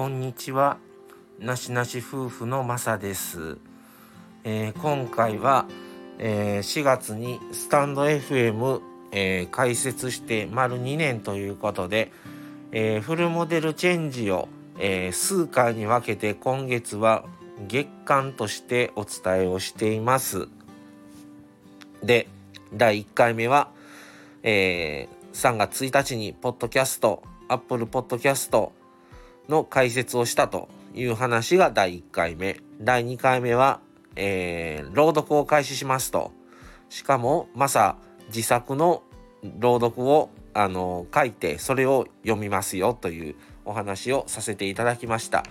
こんにちは。なしなし夫婦のまさです、えー、今回は、えー、4月にスタンド FM、えー、開設して丸2年ということで、えー、フルモデルチェンジを、えー、数回に分けて今月は月間としてお伝えをしています。で第1回目は、えー、3月1日にポッドキャストアッの解説をしたという話が第1回目。第2回目は、えー、朗読を開始しますと。しかもマサ自作の朗読をあの書いてそれを読みますよというお話をさせていただきました。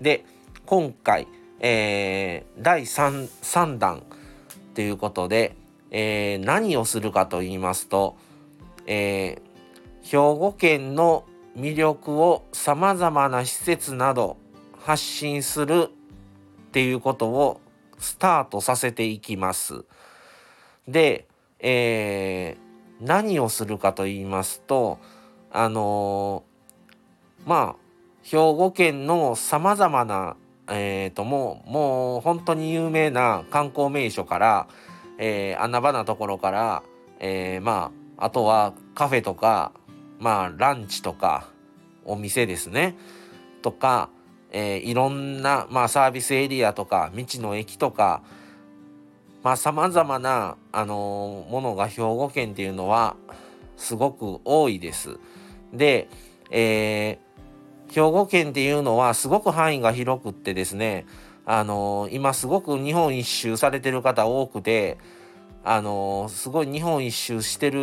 で今回、えー、第 3, 3弾ということで、えー、何をするかと言いますと、えー、兵庫県の魅力をさまざまな施設など発信するっていうことをスタートさせていきます。で、えー、何をするかと言いますとあのー、まあ兵庫県のさまざまなえーと、もうもう本当に有名な観光名所から、えー、穴場なところから、えー、まああとはカフェとかまあランチとかお店ですねとか、えー、いろんな、まあ、サービスエリアとか道の駅とかまあさまざまな、あのー、ものが兵庫県っていうのはすごく多いです。で、えー、兵庫県っていうのはすごく範囲が広くってですねあのー、今すごく日本一周されてる方多くてあのすごい日本一周してる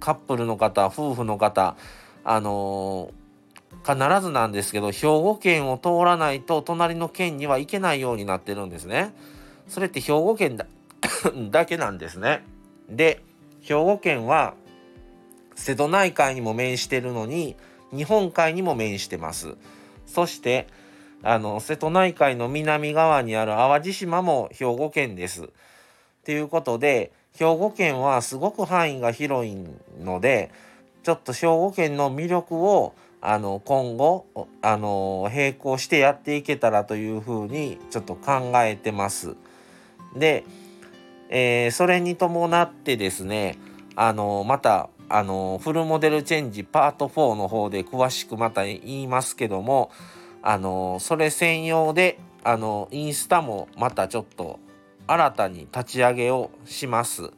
カップルの方夫婦の方あの必ずなんですけど兵庫県を通らないと隣の県には行けないようになってるんですね。それって兵庫県だ だけなんですね。で兵庫県は瀬戸内海にも面してるのに日本海にも面してます。そしてあの瀬戸内海の南側にある淡路島も兵庫県です。ということで兵庫県はすごく範囲が広いのでちょっと兵庫県の魅力をあの今後あの並行してやっていけたらというふうにちょっと考えてます。で、えー、それに伴ってですねあのまたあのフルモデルチェンジパート4の方で詳しくまた言いますけどもあのそれ専用であのインスタもまたちょっと新たに立ち上げをします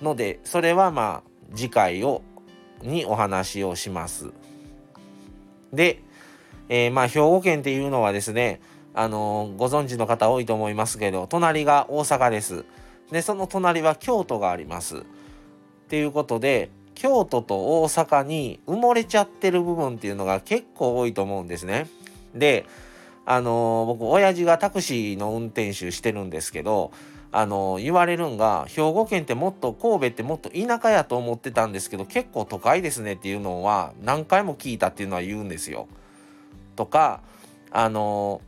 のでそれはまあ次回をにお話をします。で、えー、まあ兵庫県っていうのはですねあのー、ご存知の方多いと思いますけど隣が大阪です。でその隣は京都があります。っていうことで京都と大阪に埋もれちゃってる部分っていうのが結構多いと思うんですね。であの僕親父がタクシーの運転手してるんですけどあの言われるんが兵庫県ってもっと神戸ってもっと田舎やと思ってたんですけど結構都会ですねっていうのは何回も聞いたっていうのは言うんですよ。とかあの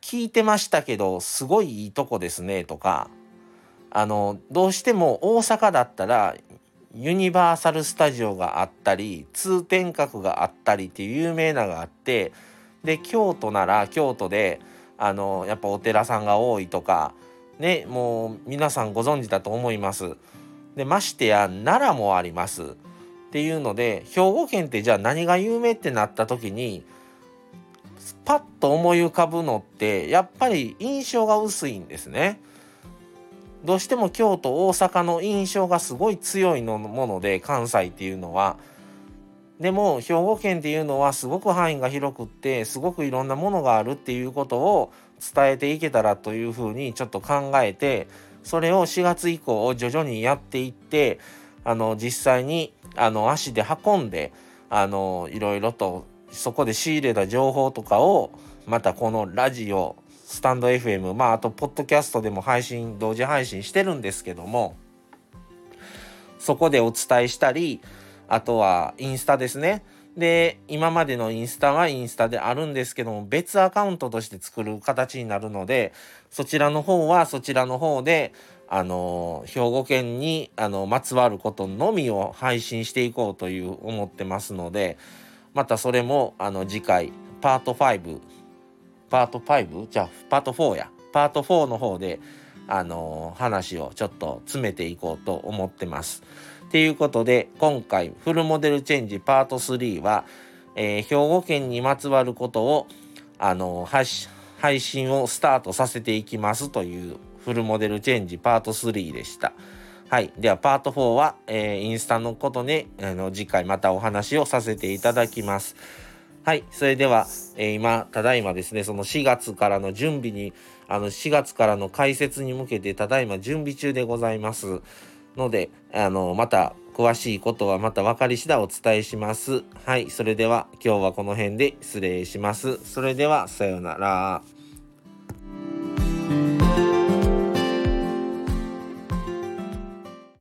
聞いてましたけどすごいいいとこですねとかあのどうしても大阪だったらユニバーサル・スタジオがあったり通天閣があったりっていう有名ながあってで京都なら京都であのやっぱお寺さんが多いとかねもう皆さんご存知だと思います。でましてや奈良もありますっていうので兵庫県ってじゃあ何が有名ってなった時にパッと思い浮かぶのってやっぱり印象が薄いんですね。どうしても京都大阪の印象がすごい強いのもので関西っていうのはでも兵庫県っていうのはすごく範囲が広くってすごくいろんなものがあるっていうことを伝えていけたらというふうにちょっと考えてそれを4月以降徐々にやっていってあの実際にあの足で運んであのいろいろとそこで仕入れた情報とかをまたこのラジオスタンド FM まああとポッドキャストでも配信同時配信してるんですけどもそこでお伝えしたりあとはインスタですね。で、今までのインスタはインスタであるんですけども、別アカウントとして作る形になるので、そちらの方はそちらの方で、あの、兵庫県に、あの、まつわることのみを配信していこうという思ってますので、またそれもあの次回パート5パート 5? じゃあパート4やパート4の方であの話をちょっと詰めていこうと思ってます。ということで今回フルモデルチェンジパート3は、えー、兵庫県にまつわることをあの配信をスタートさせていきますというフルモデルチェンジパート3でした。はい。では、パート4は、えー、インスタのことで、あの、次回またお話をさせていただきます。はい。それでは、えー、今、ただいまですね、その4月からの準備に、あの、4月からの解説に向けて、ただいま準備中でございます。ので、あの、また、詳しいことはまた分かり次第お伝えします。はい。それでは、今日はこの辺で失礼します。それでは、さようなら。